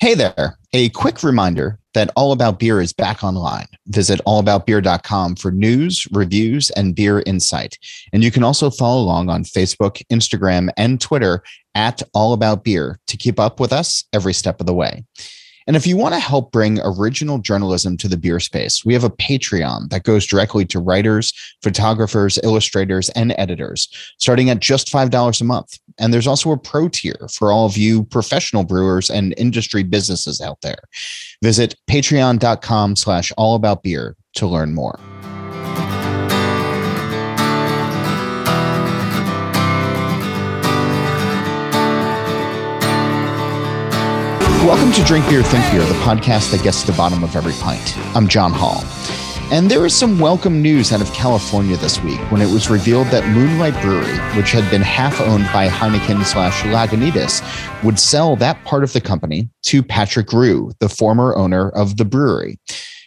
Hey there. A quick reminder that All About Beer is back online. Visit allaboutbeer.com for news, reviews, and beer insight. And you can also follow along on Facebook, Instagram, and Twitter at All About Beer to keep up with us every step of the way. And if you want to help bring original journalism to the beer space, we have a Patreon that goes directly to writers, photographers, illustrators, and editors, starting at just $5 a month. And there's also a pro tier for all of you professional brewers and industry businesses out there. Visit patreon.com slash allaboutbeer to learn more. Welcome to Drink Beer, Think Beer, the podcast that gets to the bottom of every pint. I'm John Holl. And there is some welcome news out of California this week when it was revealed that Moonlight Brewery, which had been half owned by Heineken slash Lagunitas, would sell that part of the company to Patrick Rue, the former owner of the brewery.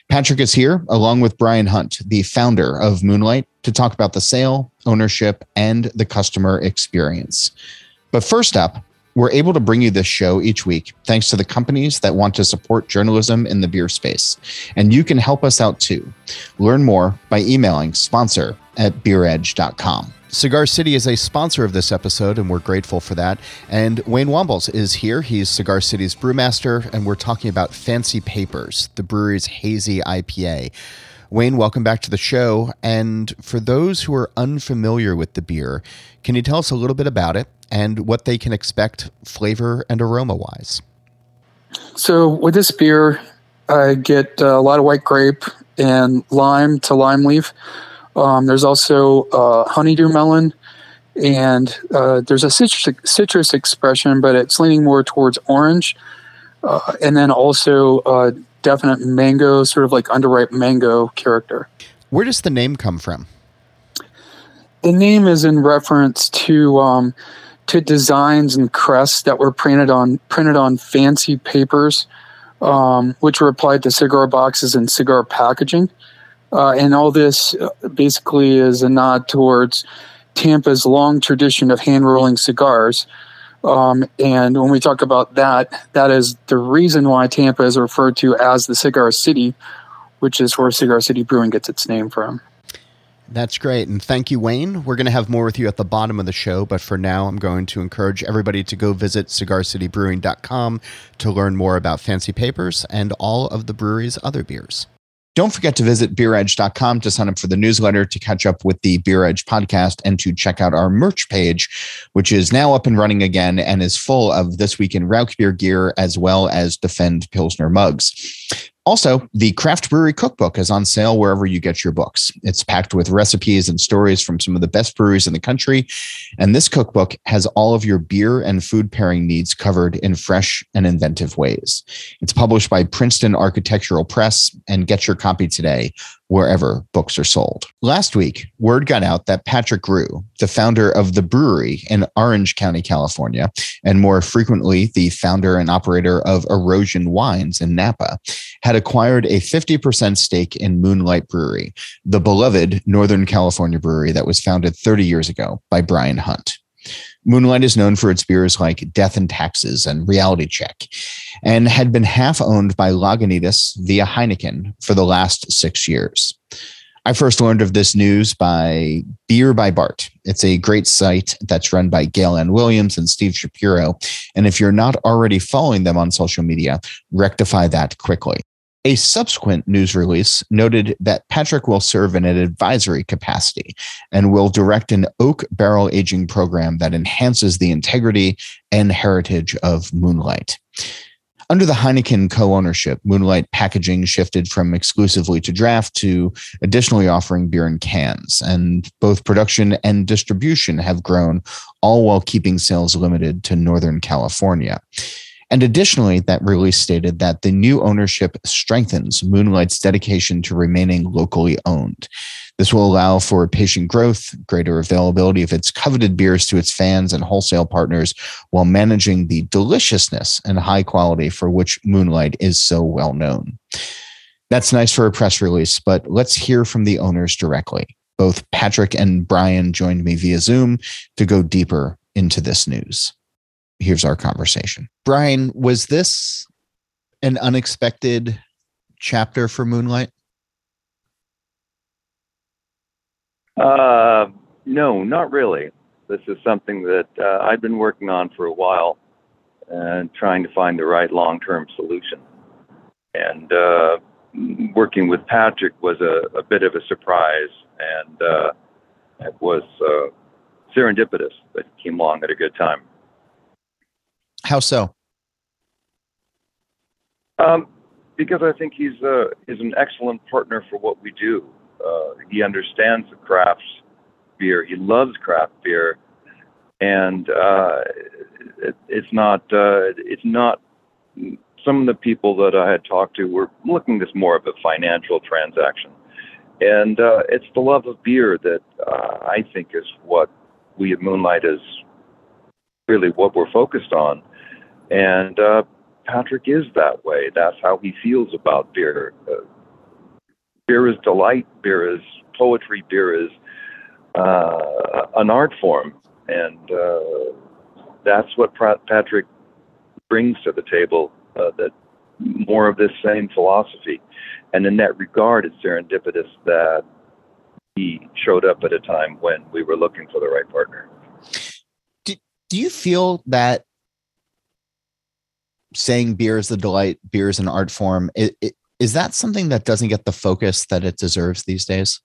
Patrick is here, along with Brian Hunt, the founder of Moonlight, to talk about the sale, ownership, and the customer experience. But first up, we're able to bring you this show each week thanks to the companies that want to support journalism in the beer space. And you can help us out too. Learn more by emailing sponsor at beeredge.com. Cigar City is a sponsor of this episode, and we're grateful for that. And Wayne Wambles is here. He's Cigar City's brewmaster, and we're talking about Fancy Papers, the brewery's hazy IPA. Wayne, welcome back to the show. And for those who are unfamiliar with the beer, can you tell us a little bit about it and what they can expect flavor and aroma wise? So, with this beer, I get a lot of white grape and lime to lime leaf. Um, there's also uh, honeydew melon, and uh, there's a citrus, citrus expression, but it's leaning more towards orange. Uh, and then also uh, definite mango, sort of like underripe mango character. Where does the name come from? The name is in reference to um, to designs and crests that were printed on printed on fancy papers, um, which were applied to cigar boxes and cigar packaging. Uh, and all this uh, basically is a nod towards Tampa's long tradition of hand rolling cigars, um, and when we talk about that, that is the reason why Tampa is referred to as the Cigar City, which is where Cigar City Brewing gets its name from. That's great. And thank you, Wayne. We're going to have more with you at the bottom of the show. But for now, I'm going to encourage everybody to go visit cigarcitybrewing.com to learn more about Fancy Papers and all of the brewery's other beers. Don't forget to visit beeredge.com to sign up for the newsletter, to catch up with the Beer Edge podcast, and to check out our merch page, which is now up and running again and is full of this week in Rauch beer gear as well as Defend Pilsner mugs. Also, the Craft Brewery Cookbook is on sale wherever you get your books. It's packed with recipes and stories from some of the best breweries in the country. And this cookbook has all of your beer and food pairing needs covered in fresh and inventive ways. It's published by Princeton Architectural Press, and get your copy today wherever books are sold. Last week, word got out that Patrick Rue, the founder of the Bruery in Orange County, California, and more frequently, the founder and operator of Erosion Wines in Napa, had acquired a 50% stake in Moonlight Brewery, the beloved Northern California brewery that was founded 30 years ago by Brian Hunt. Moonlight is known for its beers like Death and Taxes and Reality Czech, and had been half owned by Lagunitas via Heineken for the last six years. I first learned of this news by Beer by BART. It's a great site that's run by Gail Ann Williams and Steve Shapiro. And if you're not already following them on social media, rectify that quickly. A subsequent news release noted that Patrick will serve in an advisory capacity and will direct an oak barrel aging program that enhances the integrity and heritage of Moonlight. Under the Heineken co ownership, Moonlight Packaging shifted from exclusively to draft to additionally offering beer in cans, and both production and distribution have grown, all while keeping sales limited to Northern California. And additionally, that release stated that the new ownership strengthens Moonlight's dedication to remaining locally owned. This will allow for patient growth, greater availability of its coveted beers to its fans and wholesale partners, while managing the deliciousness and high quality for which Moonlight is so well known. That's nice for a press release, but let's hear from the owners directly. Both Patrick and Brian joined me via Zoom to go deeper into this news here's our conversation. Brian, was this an unexpected chapter for Moonlight? Uh, no, not really. This is something that uh, I've been working on for a while and trying to find the right long term solution. And uh, working with Patrick was a, a, bit of a surprise, and uh, it was uh, serendipitous that came along at a good time. How so? Um, because I think he's uh, is an excellent partner for what we do. Uh, he understands the craft beer. He loves craft beer, and uh, it, it's not uh, it's not. Some of the people that I had talked to were looking this more of a financial transaction, and uh, it's the love of beer that uh, I think is what we at Moonlight is really what we're focused on, and uh, Patrick is that way. That's how he feels about beer. Uh, beer is delight. Beer is poetry. Beer is uh, an art form, and uh, that's what Patrick brings to the table. Uh, that more of this same philosophy, and in that regard, it's serendipitous that he showed up at a time when we were looking for the right partner. Do, do you feel that saying beer is the delight, beer is an art form, it, it, is that something that doesn't get the focus that it deserves these days?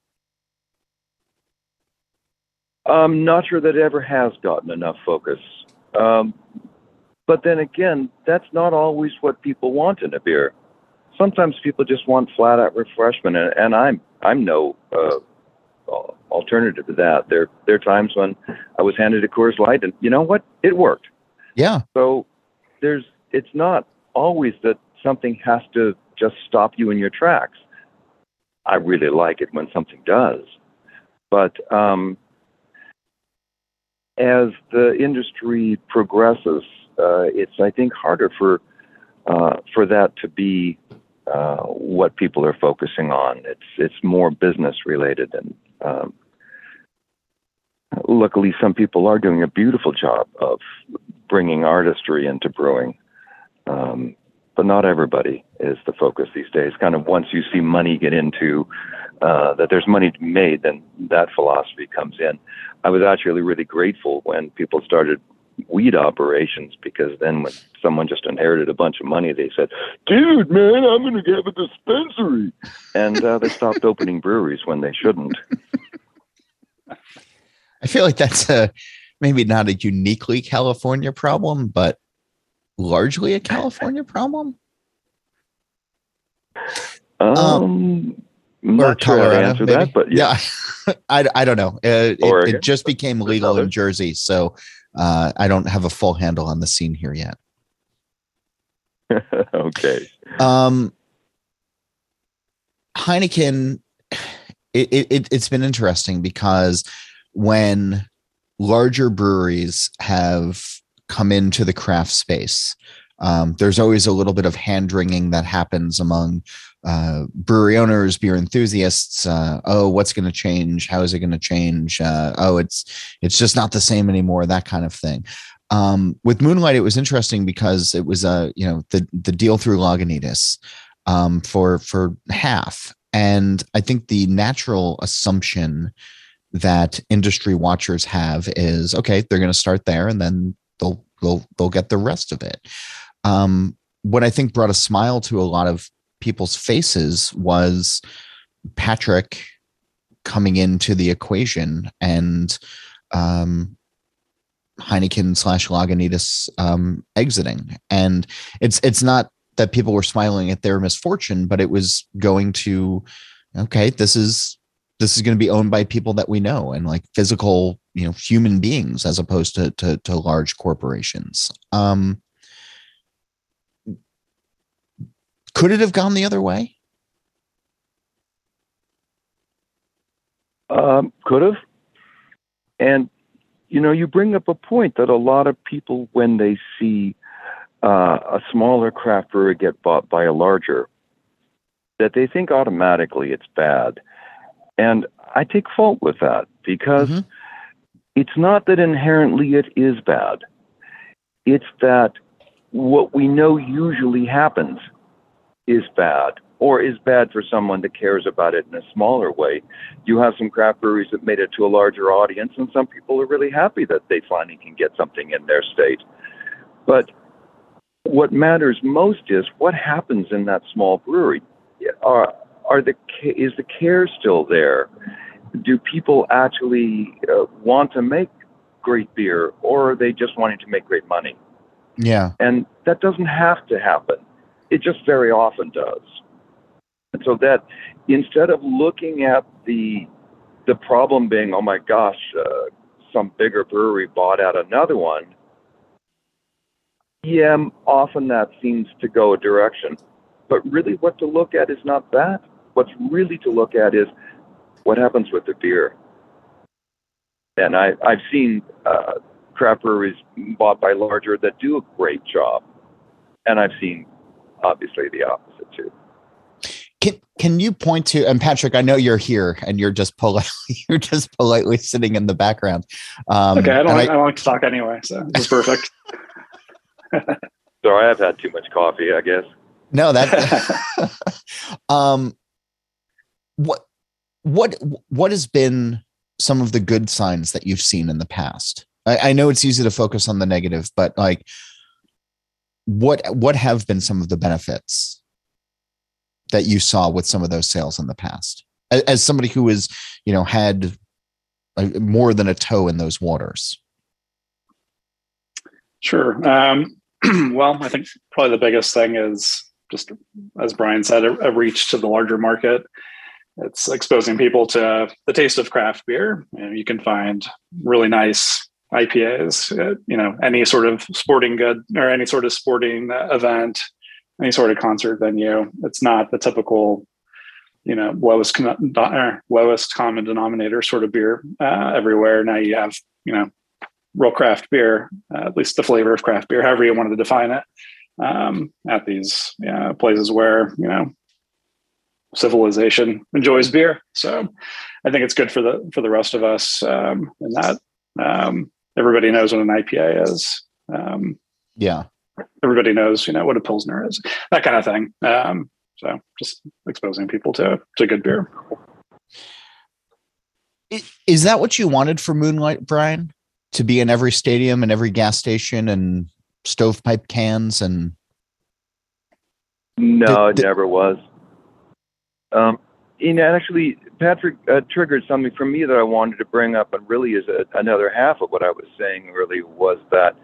I'm not sure that it ever has gotten enough focus. Um, but then again, that's not always what people want in a beer. Sometimes people just want flat out refreshment, and, and I'm I'm no uh, alternative to that. There there are times when I was handed a Coors Light, and you know what? It worked. Yeah. So there's it's not always that something has to just stop you in your tracks. I really like it when something does. But um, as the industry progresses, uh, it's I think harder for uh, for that to be uh, what people are focusing on. It's it's more business related, and um, luckily, some people are doing a beautiful job of bringing artistry into brewing. Um, but not everybody is the focus these days. Kind of once you see money get into uh, that there's money to be made, then that philosophy comes in. I was actually really grateful when people started weed operations because then when someone just inherited a bunch of money, they said, "Dude, man, I'm going to have a dispensary," and uh, they stopped opening breweries when they shouldn't. I feel like that's a maybe not a uniquely California problem, but largely a California problem? Um, um or Colorado, answer maybe. that, but yeah, yeah. I, I don't know. Uh, it, it, just became legal in Jersey, so uh, I don't have a full handle on the scene here yet. okay. Um, Heineken, it, it it's been interesting because when larger breweries have come into the craft space. Um, there's always a little bit of hand wringing that happens among uh, brewery owners, beer enthusiasts. Uh, oh, what's going to change? How is it going to change? Uh, oh, it's it's just not the same anymore. That kind of thing. Um, with Moonlight, it was interesting because it was a you know the the deal through Lagunitas um, for for half, and I think the natural assumption that industry watchers have is okay, they're going to start there, and then they'll they'll get the rest of it. Um, what I think brought a smile to a lot of people's faces was Patrick coming into the equation and um, Heineken slash Lagunitas um, exiting, and it's it's not that people were smiling at their misfortune, but it was going to okay, this is this is going to be owned by people that we know and like physical you know human beings as opposed to to, to large corporations. Um could it have gone the other way? Um could have. And you know you bring up a point that a lot of people when they see uh, a smaller craft brewery get bought by a larger that they think automatically it's bad and I take fault with that because mm-hmm. it's not that inherently it is bad. It's that what we know usually happens is bad or is bad for someone that cares about it in a smaller way. You have some craft breweries that made it to a larger audience, and some people are really happy that they finally can get something in their state. But what matters most is what happens in that small brewery. Are, are the is the care still there? Do people actually uh, want to make great beer, or are they just wanting to make great money? Yeah, and that doesn't have to happen. It just very often does. And so that instead of looking at the the problem being, oh my gosh, uh, some bigger brewery bought out another one. Yeah, often that seems to go a direction. But really, what to look at is not that. What's really to look at is what happens with the beer. And I, I've seen uh, craft breweries bought by larger that do a great job. And I've seen, obviously, the opposite too. Can can you point to and Patrick? I know you're here and you're just politely you're just politely sitting in the background. Um, okay, I don't like, I, I, don't like to talk anyway, so it's perfect. Sorry, I've had too much coffee. I guess. No, that. um, what what what has been some of the good signs that you've seen in the past? I, I know it's easy to focus on the negative, but like, what what have been some of the benefits that you saw with some of those sales in the past? As, as somebody who has, you know, had a, more than a toe in those waters. Sure. Um, well, I think probably the biggest thing is just as Brian said, a, a, reach to the larger market. It's exposing people to the taste of craft beer. You, know, you can find really nice IPAs, at, you know, any sort of sporting good or any sort of sporting event, any sort of concert venue. It's not the typical, you know, lowest lowest common denominator sort of beer uh, everywhere. Now you have, you know, real craft beer, uh, at least the flavor of craft beer, however you wanted to define it um, at these places where you know civilization enjoys beer. So I think it's good for the for the rest of us um, in that um, everybody knows what an IPA is. Um, yeah, everybody knows you know what a pilsner is, that kind of thing. Um, so just exposing people to to good beer. Is that what you wanted for Moonlight, Brian? To be in every stadium and every gas station and stovepipe cans and no it never was um know actually patrick uh, triggered something for me that i wanted to bring up and really is a, another half of what i was saying earlier was that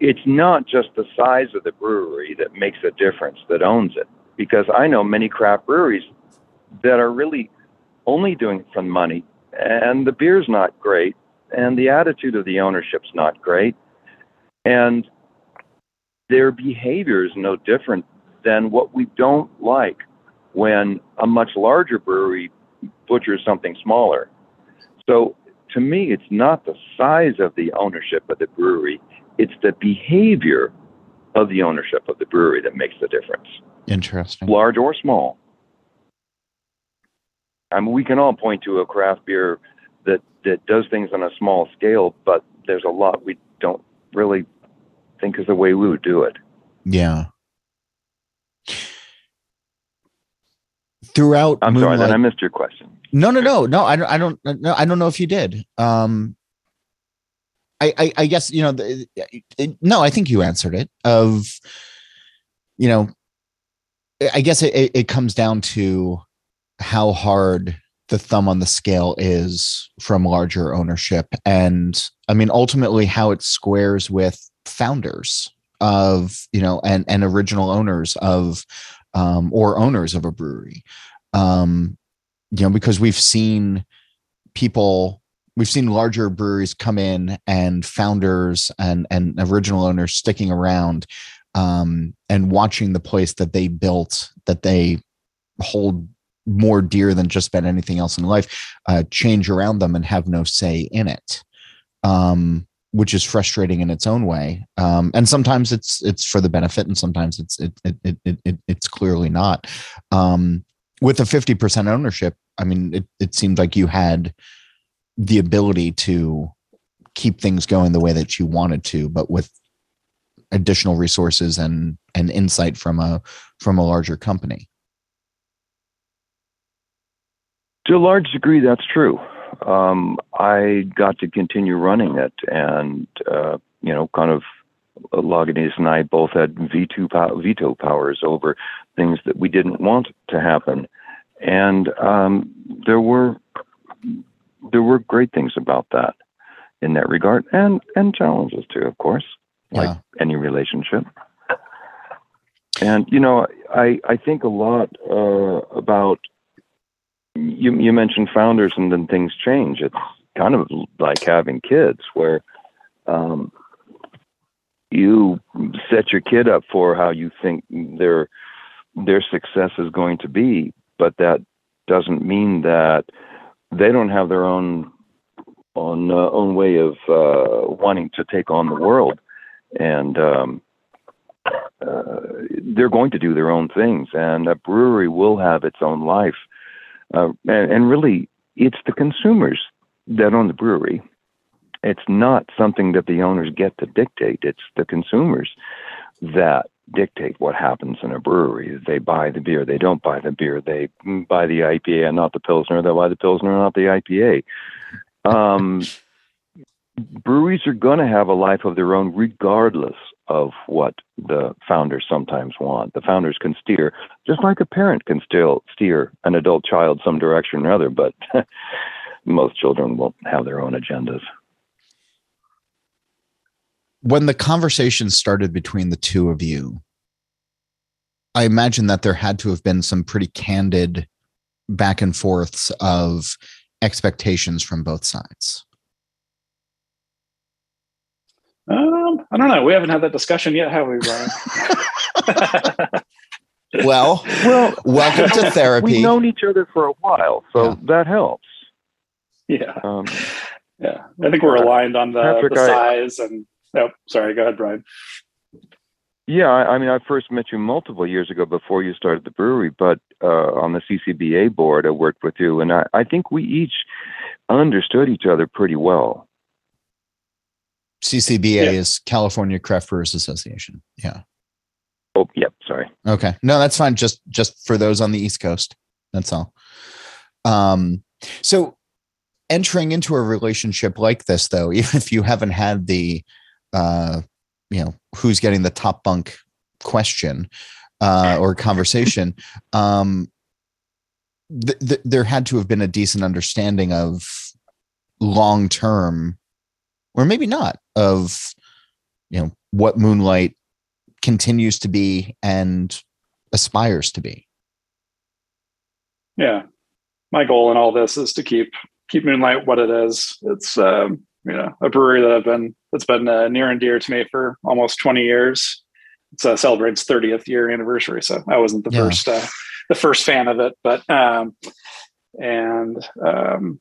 it's not just the size of the brewery that makes a difference that owns it. Because i know many craft breweries that are really only doing it for money and the beer's not great and the attitude of the ownership's not great and their behavior is no different than what we don't like when a much larger brewery butchers something smaller. So to me, it's not the size of the ownership of the brewery, it's the behavior of the ownership of the brewery that makes the difference. Interesting. Large or small. I mean, we can all point to a craft beer that, that does things on a small scale, but there's a lot we don't really think is the way we would do it. Yeah. Throughout, I'm Moonlight, sorry that I missed your question. No, no, no, no. I don't. I don't. No, I don't know if you did. Um, I, I, I guess you know. The, it, no, I think you answered it. Of, you know, I guess it, it comes down to how hard the thumb on the scale is from larger ownership, and I mean, ultimately, how it squares with founders of you know and and original owners of um, or owners of a brewery. Um, you know because we've seen people we've seen larger breweries come in and founders and and original owners sticking around um, and watching the place that they built that they hold more dear than just about anything else in life uh, change around them and have no say in it. Um, which is frustrating in its own way. Um, and sometimes it's it's for the benefit, and sometimes it's it it it, it it's clearly not. Um, with a fifty percent ownership, I mean, it it seemed like you had the ability to keep things going the way that you wanted to, but with additional resources and and insight from a from a larger company. To a large degree, that's true. Um, I got to continue running it, and uh, you know, kind of Lagunitas and I both had veto veto powers over things that we didn't want to happen, and um, there were there were great things about that in that regard, and and challenges too, of course, yeah. like any relationship. And you know, I I think a lot uh, about you. You mentioned founders, and then things change. It's kind of like having kids, where um, you set your kid up for how you think their their success is going to be, but that doesn't mean that they don't have their own own uh, own way of uh, wanting to take on the world, and um, uh, they're going to do their own things, and a brewery will have its own life, uh, and, and really, it's the consumers that own the brewery. It's not something that the owners get to dictate. It's the consumers that dictate what happens in a brewery. They buy the beer, they don't buy the beer. They buy the IPA and not the Pilsner. They buy the Pilsner and not the IPA. Um, breweries are going to have a life of their own, regardless of what the founders sometimes want. The founders can steer, just like a parent can still steer an adult child some direction or other, but most children will have their own agendas when the conversation started between the two of you, I imagine that there had to have been some pretty candid back and forths of expectations from both sides. Um, I don't know. We haven't had that discussion yet, have we, Brian? well, well, welcome to therapy. We've known each other for a while, so yeah. that helps. Yeah. Um, yeah. I think we're aligned on the, Patrick, the size I, and Oh, sorry. Go ahead, Brian. Yeah, I, I mean, I first met you multiple years ago before you started the brewery, but uh, on the CCBA board, I worked with you, and I, I think we each understood each other pretty well. CCBA yeah. is California Craft Brewers Association. Yeah. Oh, yep. Sorry. Okay. No, that's fine. Just just for those on the East Coast. That's all. Um, so entering into a relationship like this, though, even if you haven't had the uh, you know, who's getting the top bunk question uh, or conversation, um, th- th- there had to have been a decent understanding of long term, or maybe not, of you know what Moonlight continues to be and aspires to be. Yeah, my goal in all this is to keep keep Moonlight what it is. It's um, you know a brewery that I've been that's been uh, near and dear to me for almost 20 years. It's uh, celebrates 30th year anniversary, so I wasn't the yeah. first uh, the first fan of it, but um, and um,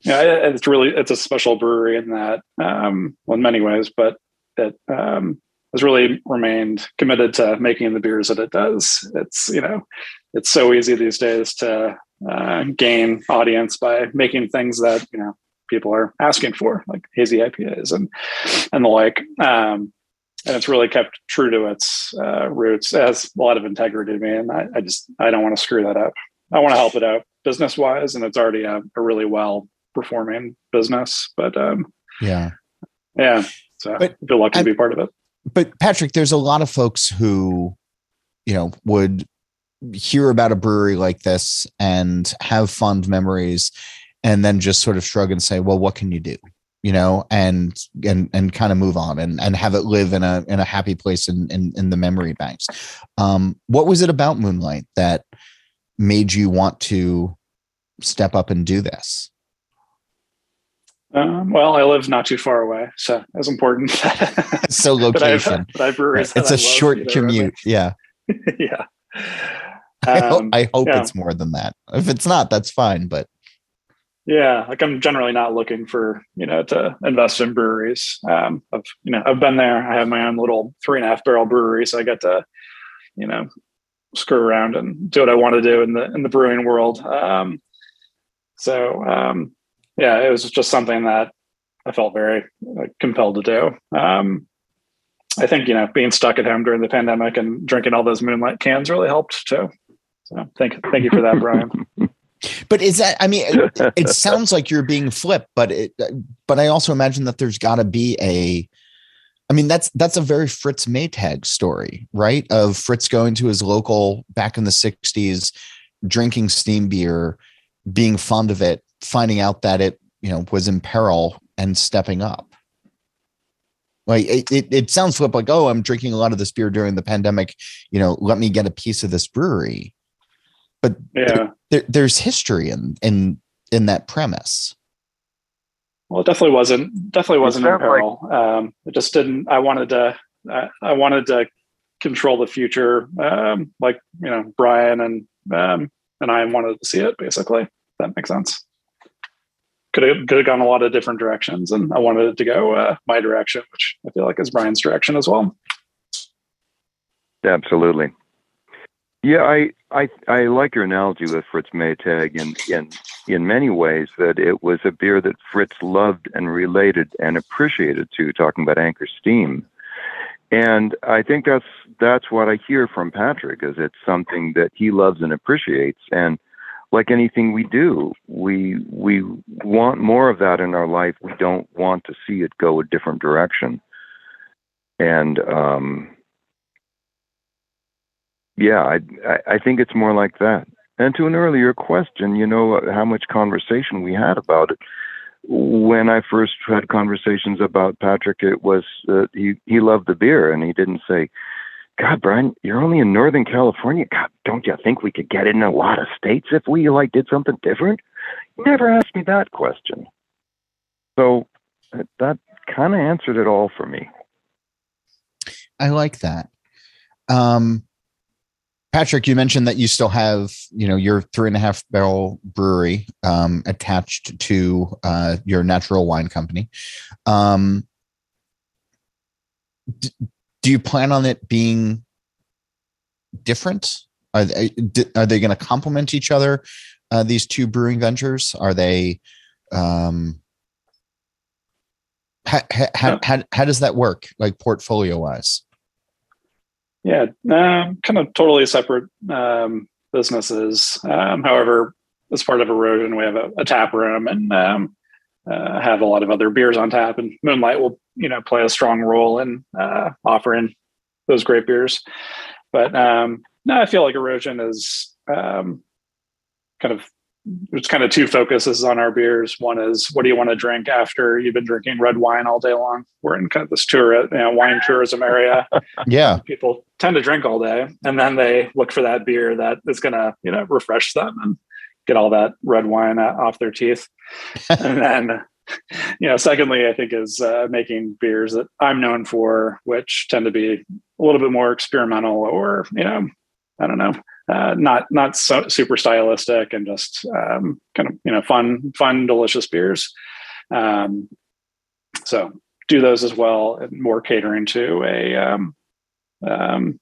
yeah, it's really it's a special brewery in that um, well, in many ways, but it um, has really remained committed to making the beers that it does. It's you know it's so easy these days to uh, gain audience by making things that you know people are asking for, like hazy IPAs and and the like. Um, and it's really kept true to its uh, roots. It has a lot of integrity to me, and I, I just I don't want to screw that up. I want to help it out business wise, and it's already a, a really well performing business. But um, yeah, yeah. So but, I feel lucky I, to be part of it. But Patrick, there's a lot of folks who, you know, would hear about a brewery like this and have fond memories and then just sort of shrug and say, well, what can you do? You know, and and and kind of move on and and have it live in a in a happy place in in, in the memory banks. Um, what was it about Moonlight that made you want to step up and do this? Um, well, I live not too far away, so it's important. so location. but I've, but I've it's a short commute. Yeah. yeah. Um, I hope, I hope yeah. it's more than that. If it's not, that's fine. But yeah, like I'm generally not looking for you know to invest in breweries. Um, I've you know I've been there. I have my own little three and a half barrel brewery, so I get to you know screw around and do what I want to do in the in the brewing world. Um, so um, yeah, it was just something that I felt very like, compelled to do. Um, I think you know being stuck at home during the pandemic and drinking all those moonlight cans really helped too. So thank thank you for that, Brian. but is that? I mean, it, it sounds like you're being flipped, but it, but I also imagine that there's got to be a. I mean, that's that's a very Fritz Maytag story, right? Of Fritz going to his local back in the '60s, drinking steam beer, being fond of it, finding out that it you know was in peril, and stepping up. Like it, it, it sounds flip like, oh, I'm drinking a lot of this beer during the pandemic. You know, let me get a piece of this brewery. But yeah, there, there, there's history in in in that premise. Well, it definitely wasn't definitely wasn't in peril. Like- um, it just didn't. I wanted to. I, I wanted to control the future, um, like you know Brian and um, and I wanted to see it. Basically, that makes sense could have could have gone a lot of different directions, and I wanted it to go uh, my direction, which I feel like is Brian's direction as well. Absolutely. Yeah, I I I like your analogy with Fritz Maytag in in in many ways that it was a beer that Fritz loved and related and appreciated to. Talking about Anchor Steam, and I think that's that's what I hear from Patrick is it's something that he loves and appreciates, and like anything we do, we we want more of that in our life. We don't want to see it go a different direction. And um, yeah, I I think it's more like that. And to an earlier question, you know how much conversation we had about it. When I first had conversations about Patrick, it was uh, he he loved the beer, and he didn't say, God, Brian, you're only in Northern California. God, don't you think we could get in a lot of states if we like did something different? You never asked me that question. So that kind of answered it all for me. I like that. Um, Patrick, you mentioned that you still have, you know, your three and a half barrel brewery um, attached to uh, your natural wine company. Um, d- do you plan on it being different? Are they are they going to complement each other? Uh, these two brewing ventures are they? Um, how, how, how, how does that work, like portfolio wise? Yeah, um, kind of totally separate um, businesses. Um, however, as part of Erosion, we have a, a tap room and um, uh, have a lot of other beers on tap, and Moonlight will you know play a strong role in uh, offering those great beers. But um, no, I feel like erosion is um, kind of it's kind of two focuses on our beers. One is what do you want to drink after you've been drinking red wine all day long? We're in kind of this tour, you know, wine tourism area. yeah, people tend to drink all day, and then they look for that beer that is going to you know refresh them and get all that red wine off their teeth. and then you know, secondly, I think is uh, making beers that I'm known for, which tend to be a little bit more experimental, or you know, I don't know, uh, not not so, super stylistic and just um, kind of you know fun, fun, delicious beers. Um, so do those as well, and more catering to a um, um,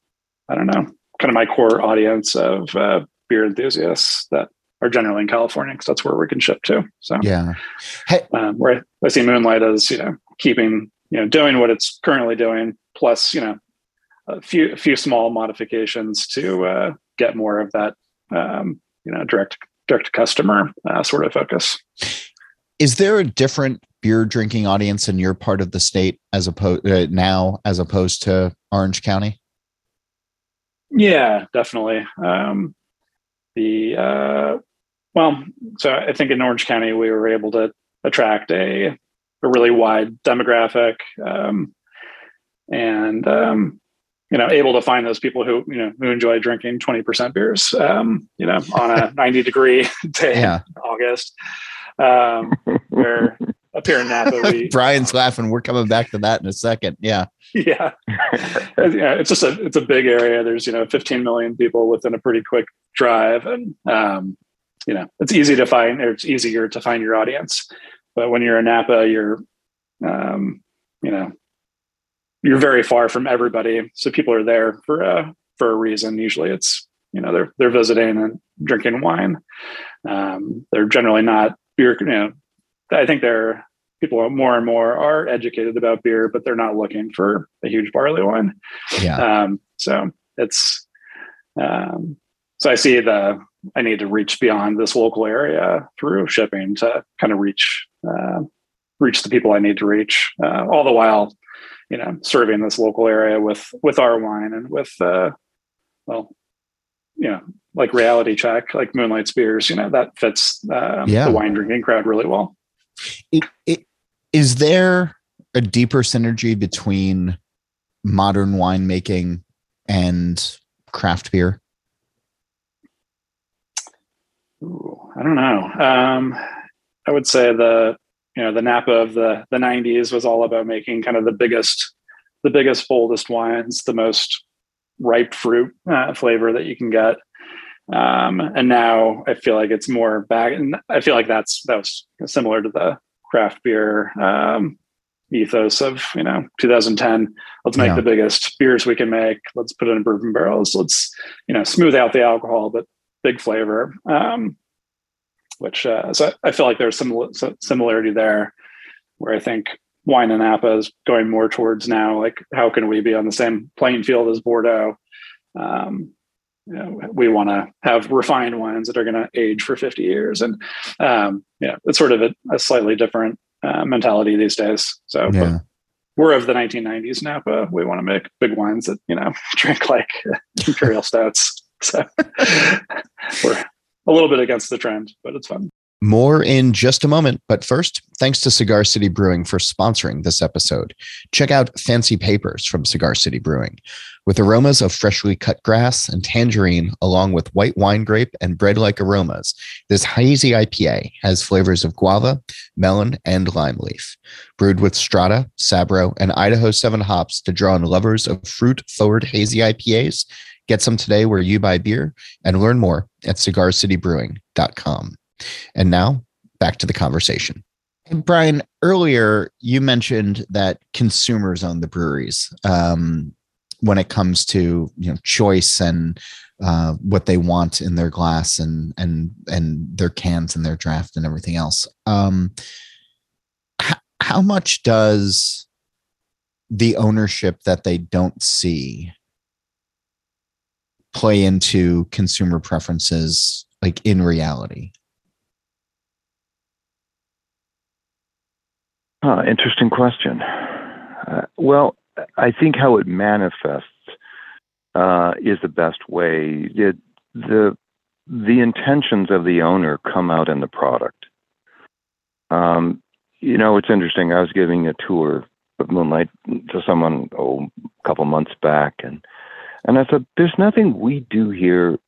I don't know, kind of my core audience of uh, beer enthusiasts that are generally in California because that's where we can ship to. So yeah, hey. um, where I see Moonlight as you know keeping you know doing what it's currently doing, plus you know a few a few small modifications to uh, get more of that um, you know direct direct to customer uh, sort of focus. Is there a different beer drinking audience in your part of the state as opposed uh, now as opposed to Orange County? Yeah, definitely. Um, the uh, well, so I think in Orange County we were able to attract a a really wide demographic, um, and um, you know, able to find those people who you know who enjoy drinking twenty percent beers, um, you know, on a ninety degree day yeah. in August, um, where up here in Napa, we Brian's laughing. We're coming back to that in a second. Yeah, yeah, yeah. It's just a it's a big area. There's you know 15 million people within a pretty quick drive, and um, you know it's easy to find or it's easier to find your audience. But when you're in Napa, you're um, you know you're very far from everybody, so people are there for a for a reason. Usually, it's you know they're they're visiting and drinking wine. Um, they're generally not beer. You know, I think they're people more and more are educated about beer, but they're not looking for a huge barley wine. Yeah. Um, so it's um, so I see the I need to reach beyond this local area through shipping to kind of reach uh, reach the people I need to reach. Uh, all the while, you know, serving this local area with with our wine and with uh, well, you know, like Reality Czech, like Moonlight's beers, you know, that fits uh, Yeah. the wine drinking crowd really well. It, it, is there a deeper synergy between modern winemaking and craft beer? Ooh, I don't know. Um, I would say the you know the Napa of the the '90s was all about making kind of the biggest, the biggest, boldest wines, the most ripe fruit uh, flavor that you can get. Um, and now I feel like it's more back, and I feel like that's that was similar to the craft beer um, ethos of you know 2010. Let's make Yeah. the biggest beers we can make. Let's put it in bourbon barrels. Let's you know smooth out the alcohol, but big flavor. Um, which uh, so I feel like there's some similarity there, where I think wine and Napa is going more towards now. Like, how can we be on the same playing field as Bordeaux? Um, you know, we want to have refined wines that are going to age for 50 years, and um, yeah, it's sort of a, a slightly different uh, mentality these days. So, Yeah. we're of the 1990s Napa. We want to make big wines that you know drink like imperial stouts. So we're a little bit against the trend, but it's fun. More in just a moment, but first, thanks to Cigar City Brewing for sponsoring this episode. Check out Fancy Papers from Cigar City Brewing. With aromas of freshly cut grass and tangerine, along with white wine grape and bread like aromas, this hazy IPA has flavors of guava, melon, and lime leaf. Brewed with Strata, Sabro, and Idaho 7 hops to draw in lovers of fruit forward hazy IPAs, get some today where you buy beer and learn more at cigarcitybrewing.com. And now back to the conversation. And Brian, earlier you mentioned that consumers own the breweries um, when it comes to you know choice and uh, what they want in their glass and and and their cans and their draft and everything else. Um, h- how much does the ownership that they don't see play into consumer preferences, like in reality? Huh, interesting question. Uh, well, I think how it manifests uh, is the best way. It, the the intentions of the owner come out in the product. Um, you know, it's interesting. I was giving a tour of Moonlight to someone oh, a couple months back, and and I said, "There's nothing we do here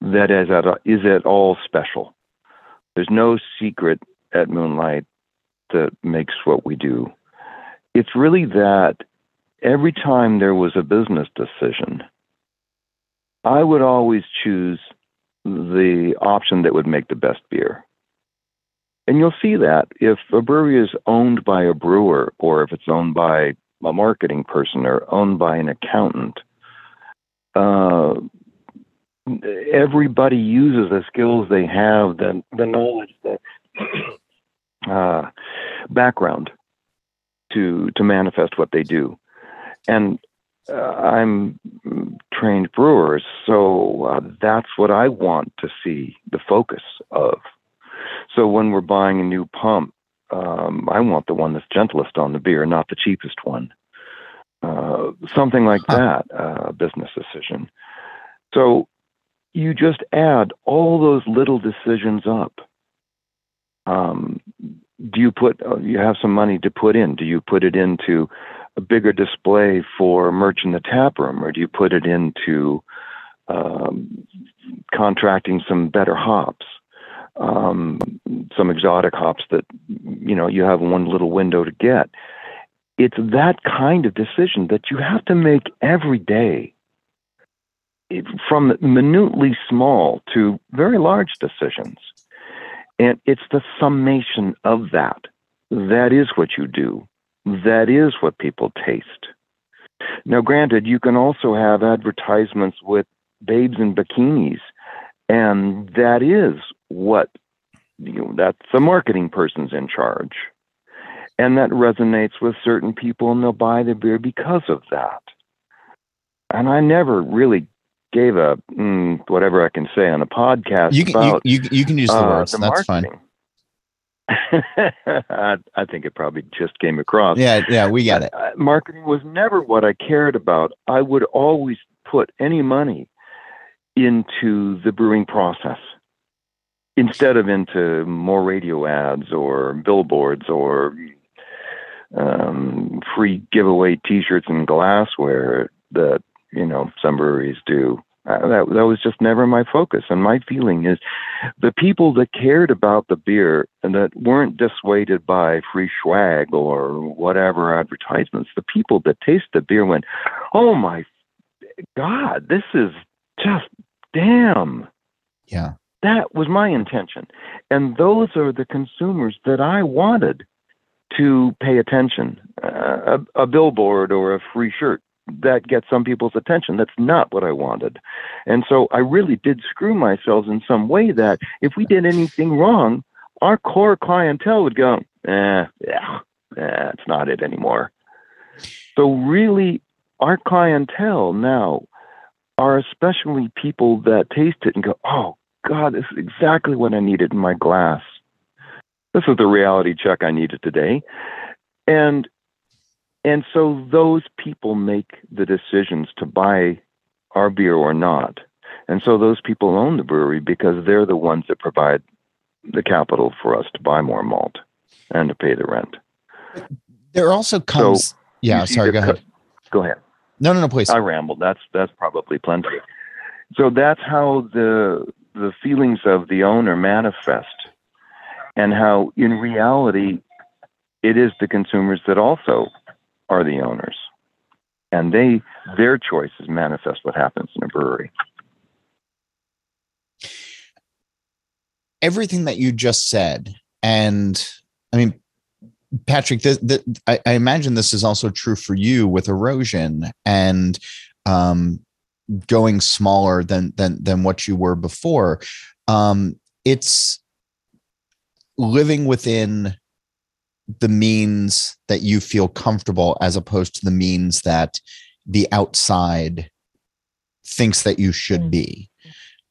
that is at is at all special. There's no secret at Moonlight that makes what we do. It's really that every time there was a business decision, I would always choose the option that would make the best beer. And you'll see that if a brewery is owned by a brewer or if it's owned by a marketing person or owned by an accountant, uh, everybody uses the skills they have, the, the knowledge, the uh, background to to manifest what they do. And uh, I'm trained brewers, so uh, that's what I want to see the focus of. So when we're buying a new pump, um, I want the one that's gentlest on the beer, not the cheapest one. Uh, something like that, uh, business decision. So you just add all those little decisions up. Um, do you put uh, you have some money to put in? Do you put it into a bigger display for merch in the tap room, or do you put it into um, contracting some better hops, um, some exotic hops that you know you have one little window to get? It's that kind of decision that you have to make every day, from minutely small to very large decisions. And it's the summation of that. That is what you do. That is what people taste. Now, granted, you can also have advertisements with babes in bikinis, and that is what you know, that's the marketing person's in charge. and that resonates with certain people, and they'll buy the beer because of that. And I never really gave a mm, whatever I can say on a podcast You can about you, you, you can use the uh, words. the That's fine. marketing. I, I think it probably just came across. Yeah, yeah, we got it. Uh, marketing was never what I cared about. I would always put any money into the brewing process instead of into more radio ads or billboards or um, free giveaway T-shirts and glassware that you know some breweries do. Uh, that that was just never my focus. And my feeling is, the people that cared about the beer and that weren't dissuaded by free swag or whatever advertisements, the people that taste the beer went, "Oh my God, this is just damn." Yeah. That was my intention. And those are the consumers that I wanted to pay attention. Uh, a, a billboard or a free shirt that gets some people's attention. That's not what I wanted. And so I really did screw myself in some way that if we did anything wrong, our core clientele would go, eh, yeah, eh, it's not it anymore. So really, our clientele now are especially people that taste it and go, oh, God, this is exactly what I needed in my glass. This is the reality check I needed today. And and so those people make the decisions to buy our beer or not. And so those people own the brewery because they're the ones that provide the capital for us to buy more malt and to pay the rent. There also comes. yeah, sorry. Go ahead. Go ahead. No, no, no. Please. I rambled. That's that's probably plenty. So that's how the the feelings of the owner manifest, and how in reality, it is the consumers that also are the owners, and they their choices manifest what happens in a brewery. everything that you just said, and I mean, Patrick, I, I imagine this is also true for you with erosion and um, going smaller than than than what you were before. Um, it's living within the means that you feel comfortable as opposed to the means that the outside thinks that you should be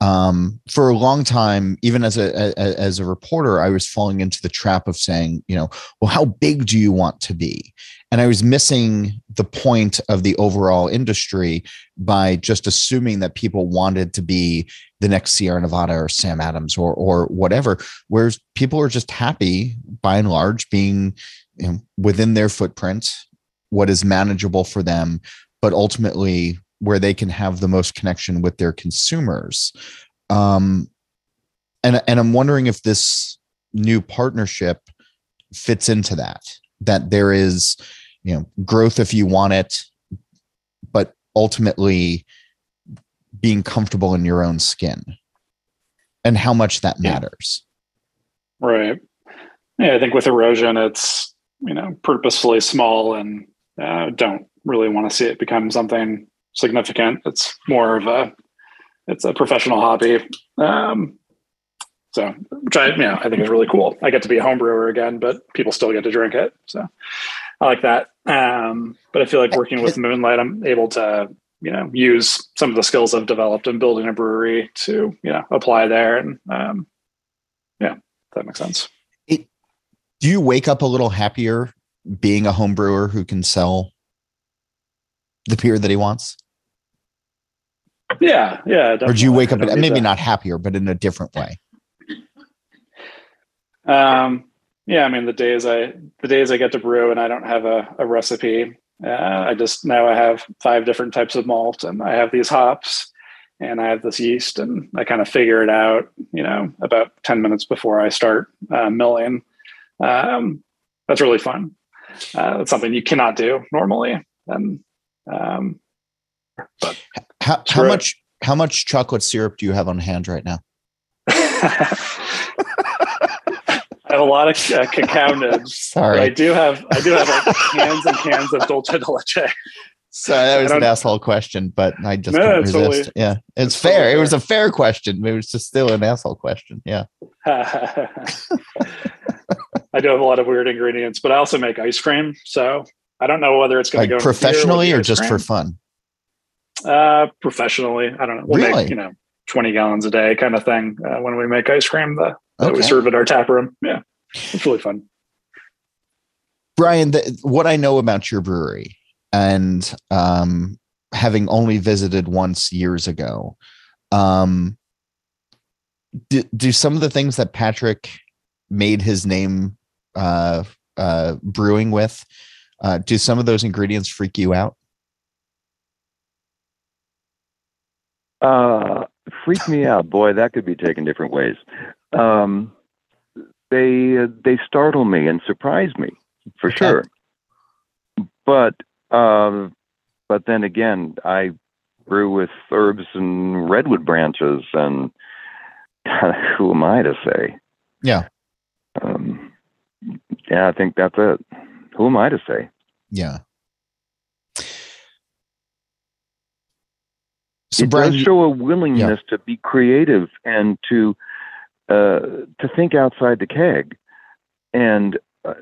um, for a long time, even as a, a as a reporter, I was falling into the trap of saying, you know, well, how big do you want to be? And I was missing the point of the overall industry by just assuming that people wanted to be the next Sierra Nevada or Sam Adams or or whatever. Whereas people are just happy, by and large, being you know, within their footprint, what is manageable for them, but ultimately where they can have the most connection with their consumers. Um, and and I'm wondering if this new partnership fits into that. That there is, you know, growth if you want it, but ultimately being comfortable in your own skin, and how much that Yeah. matters. Right. Yeah, I think with erosion, it's you know purposefully small, and uh, don't really want to see it become something significant. It's more of a it's a professional hobby. Um, so, which I you know I think is really cool. I get to be a home brewer again, but people still get to drink it. So, I like that. Um, but I feel like working with Moonlight, I'm able to you know use some of the skills I've developed in building a brewery to you know apply there, and um, yeah, that makes sense. Do you wake up a little happier being a home brewer who can sell the beer that he wants? Yeah, yeah. or do you wake up don't at, need maybe to- not happier but in a different way Um, yeah, I mean the days I the days I get to brew and I don't have a, a recipe. Uh, I just now I have five different types of malt and I have these hops and I have this yeast and I kind of figure it out. You know, about ten minutes before I start uh, milling. Um, that's really fun. Uh, that's something you cannot do normally. And um, how, how much how much chocolate syrup do you have on hand right now a lot of uh, cacao nibs. but I do have I do have like cans and cans of dulce de leche. sorry that was an asshole question but i just No, couldn't resist totally- yeah it's fair totally it was a fair question it was just still an asshole question yeah I do have a lot of weird ingredients, but I also make ice cream. So I don't know whether it's going like to go professionally or just cream. for fun. Uh, professionally, I don't know. We'll really? make you know twenty gallons a day kind of thing uh, when we make ice cream that, that we serve at our tap room. Yeah, it's really fun. Brian, the, what I know about your brewery, and um, having only visited once years ago, um, do, do some of the things that Patrick made his name uh, uh, brewing with, uh, do some of those ingredients freak you out? Uh, freak me out, boy. That could be taken different ways. Um, they uh, they startle me and surprise me for okay. sure. But uh, but then again, I brew with herbs and redwood branches, and who am I to say? Yeah. Um, yeah, I think that's it. Who am I to say? Yeah. So it Brian, does show a willingness yeah. to be creative and to uh, to think outside the keg, and uh,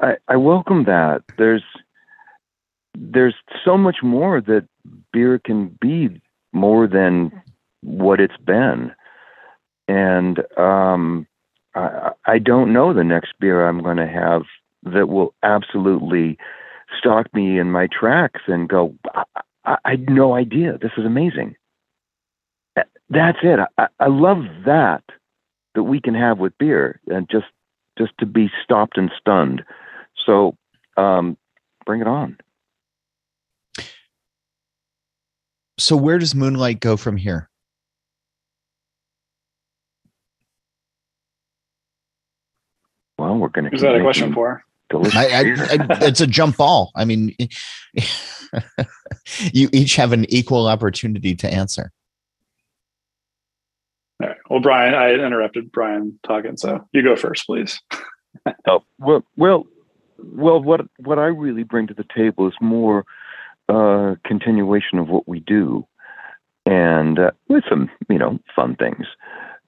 I, I welcome that. There's there's so much more that beer can be more than what it's been, and um, I, I don't know the next beer I'm going to have that will absolutely stop me in my tracks and go, I, I, I had no idea. This is amazing. That's it. I, I love that that we can have with beer and just just to be stopped and stunned. So um, bring it on. So where does Moonlight go from here? Well, we're going to. Is that a question for? I, I, I, it's a jump ball. I mean, you each have an equal opportunity to answer. All right. Well, Brian, I interrupted Brian talking, so you go first, please. oh well, well, well. What what I really bring to the table is more uh, continuation of what we do, and uh, with some you know fun things.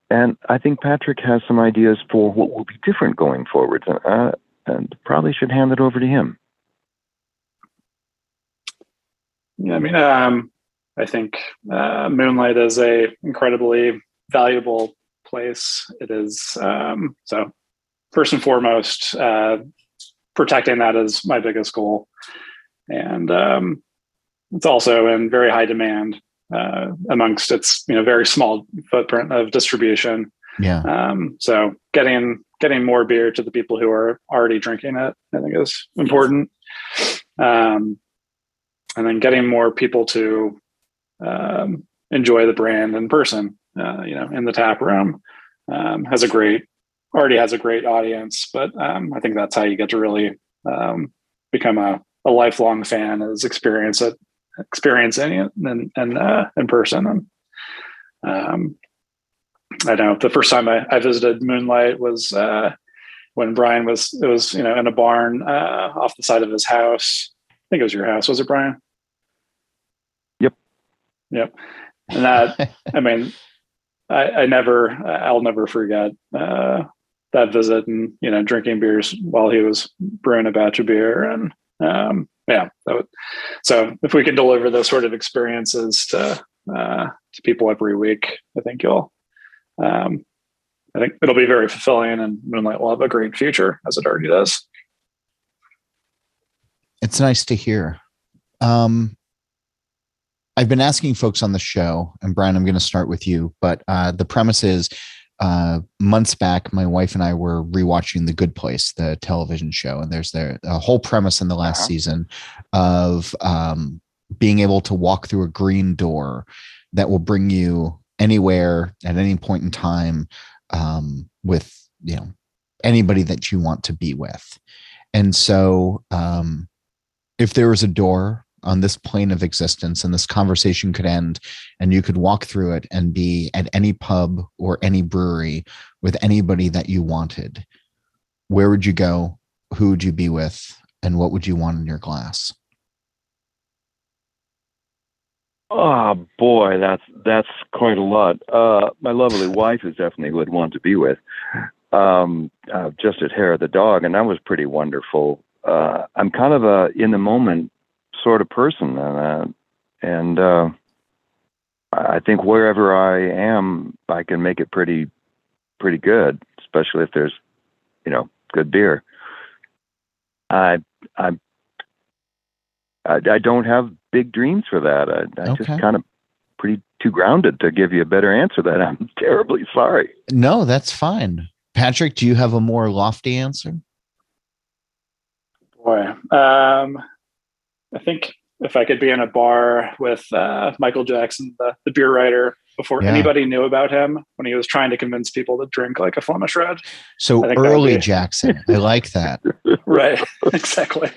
And I think Patrick has some ideas for what will be different going forward, uh, and probably should hand it over to him. Yeah, I mean, um, I think uh, Moonlight is a incredibly valuable place. It is um, so first and foremost, uh, protecting that is my biggest goal, and um, it's also in very high demand uh, amongst its you know very small footprint of distribution. Yeah. Um, so getting getting more beer to the people who are already drinking it, I think is important. Um, and then getting more people to um, enjoy the brand in person, uh, you know, in the tap room, um, has a great already has a great audience. But um, I think that's how you get to really um, become a, a lifelong fan is experience it experiencing it in in, uh, in person. And um, I know the first time I, I visited Moonlight was uh, when Brian was it was you know in a barn uh, off the side of his house. I think it was your house, was it, Brian? Yep. Yep. And that I mean, I, I never I'll never forget uh, that visit and you know drinking beers while he was brewing a batch of beer. And um, yeah would, so if we can deliver those sort of experiences to uh, to people every week i think you'll um, i think it'll be very fulfilling and moonlight will have a great future as it already does. It's nice to hear. Um, i've been asking folks on the show and brian i'm going to start with you but uh, the premise is uh, months back, my wife and I were rewatching The Good Place, the television show, and there's there a whole premise in the last uh-huh. season of um, being able to walk through a green door that will bring you anywhere at any point in time um, with you know anybody that you want to be with, and so um, if there was a door on this plane of existence and this conversation could end and you could walk through it and be at any pub or any brewery with anybody that you wanted. Where would you go? Who would you be with? And what would you want in your glass? Oh boy that's that's quite a lot. Uh, my lovely wife is definitely who i'd want to be with um, uh, just at Hair of the Dog, and that was pretty wonderful. Uh, I'm kind of a in the moment sort of person, and uh, and uh, I think wherever I am, I can make it pretty pretty good, especially if there's you know good beer. I I I, I don't have big dreams for that. I, I Okay. just kind of pretty too grounded to give you a better answer. That I'm terribly sorry. No, that's fine. Patrick, do you have a more lofty answer? Boy, um, I think if I could be in a bar with uh, Michael Jackson, the, the beer writer, before Yeah. anybody knew about him, when he was trying to convince people to drink like a Flemish red. So I think that would early be- Jackson. I like that. Right, exactly.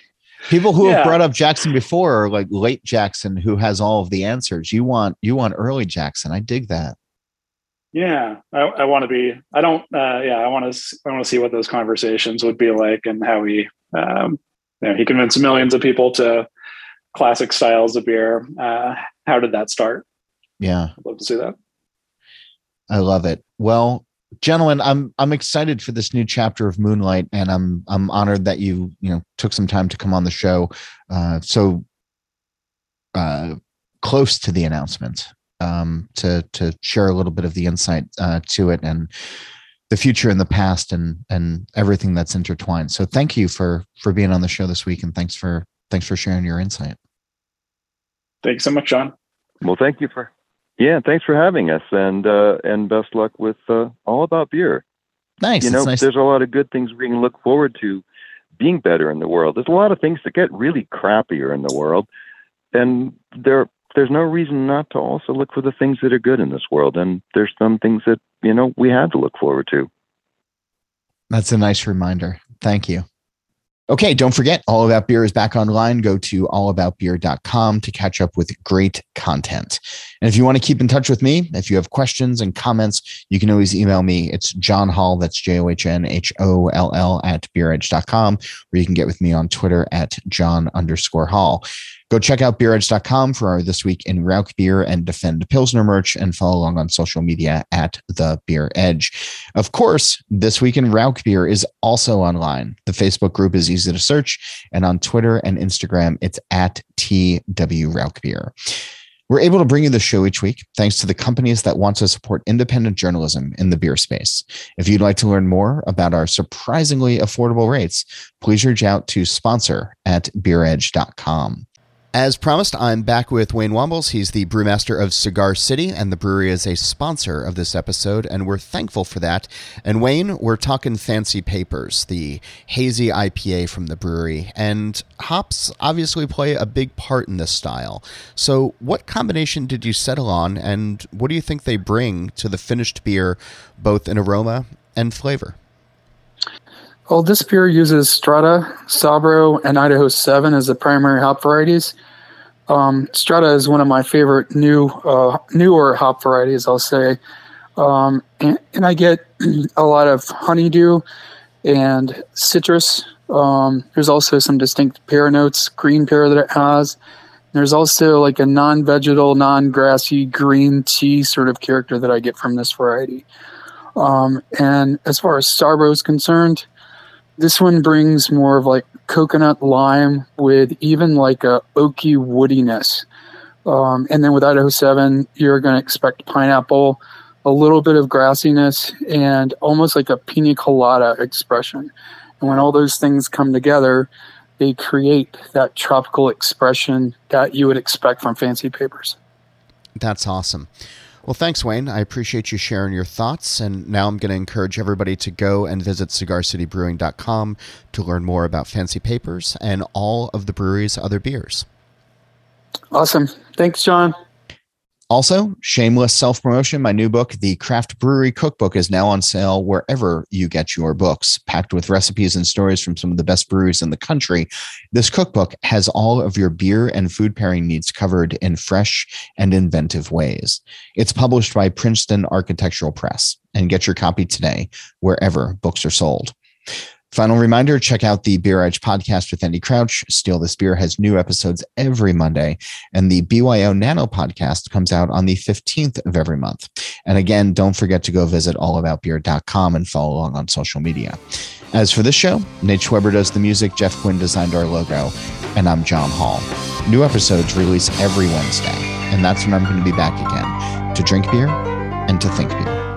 People who have brought up Jackson before are like late Jackson who has all of the answers. You want you want early Jackson. I dig that. Yeah, I, I want to be. I don't. Uh, yeah, I want to. I want to see what those conversations would be like and how he, um, you know, he convinced millions of people to classic styles of beer. Uh, how did that start? Yeah. I'd love to see that. I love it. Well, gentlemen, I'm I'm excited for this new chapter of Moonlight, and I'm I'm honored that you you know took some time to come on the show. Uh, so uh, close to the announcement um, to to share a little bit of the insight uh, to it and the future and the past and and everything that's intertwined. So thank you for for being on the show this week, and thanks for thanks for sharing your insight. Thanks so much, John. Well, thank you for yeah, thanks for having us, and uh, and best luck with uh, all about beer. Nice. you know, nice. there's a lot of good things we can look forward to being better in the world. There's a lot of things that get really crappier in the world, and there there's no reason not to also look for the things that are good in this world. And there's some things that you know we have to look forward to. That's a nice reminder. Thank you. Okay, don't forget, All About Beer is back online. Go to allaboutbeer.com to catch up with great content. And if you want to keep in touch with me, if you have questions and comments, you can always email me. It's John Holl, that's J O H N H O L L at beeredge.com, or you can get with me on Twitter at John underscore Holl. Go check out beeredge.com for our This Week in Rauchbier and Defend Pilsner merch and follow along on social media at The Beer Edge. Of course, This Week in Rauchbier is also online. The Facebook group is easy to search, and on Twitter and Instagram, it's at TW Rauchbier. We're able to bring you the show each week thanks to the companies that want to support independent journalism in the beer space. If you'd like to learn more about our surprisingly affordable rates, please reach out to sponsor at beeredge.com. As promised, I'm back with Wayne Wambles. He's the brewmaster of Cigar City, and the brewery is a sponsor of this episode, and we're thankful for that. And Wayne, we're talking Fancy Papers, the hazy IPA from the brewery, and hops obviously play a big part in this style. So, what combination did you settle on, and what do you think they bring to the finished beer, both in aroma and flavor? Well, this beer uses Strata, Sabro, and Idaho 7 as the primary hop varieties. Um, Strata is one of my favorite new, uh, newer hop varieties, I'll say. Um, and, and I get a lot of honeydew and citrus. Um, there's also some distinct pear notes, green pear that it has. There's also like a non-vegetal, non-grassy green tea sort of character that I get from this variety. Um, and as far as Sabro is concerned, this one brings more of like coconut lime with even like a oaky woodiness. Um, and then with Idaho 7, you're going to expect pineapple, a little bit of grassiness, and almost like a pina colada expression. And when all those things come together, they create that tropical expression that you would expect from fancy papers. That's awesome. Well, thanks, Wayne. I appreciate you sharing your thoughts. And now I'm going to encourage everybody to go and visit cigarcitybrewing.com to learn more about Fancy Papers and all of the brewery's other beers. Awesome. Thanks, John. Also, shameless self promotion. My new book, The Craft Brewery Cookbook, is now on sale wherever you get your books. Packed with recipes and stories from some of the best breweries in the country, this cookbook has all of your beer and food pairing needs covered in fresh and inventive ways. It's published by Princeton Architectural Press, and get your copy today wherever books are sold. Final reminder check out the Beer Edge podcast with Andy Crouch. Steal This Beer has new episodes every Monday, and the BYO Nano podcast comes out on the 15th of every month. And again, don't forget to go visit allaboutbeer.com and follow along on social media. As for this show, Nate Schweber does the music, Jeff Quinn designed our logo, and I'm John Holl. New episodes release every Wednesday, and that's when I'm going to be back again to drink beer and to think beer.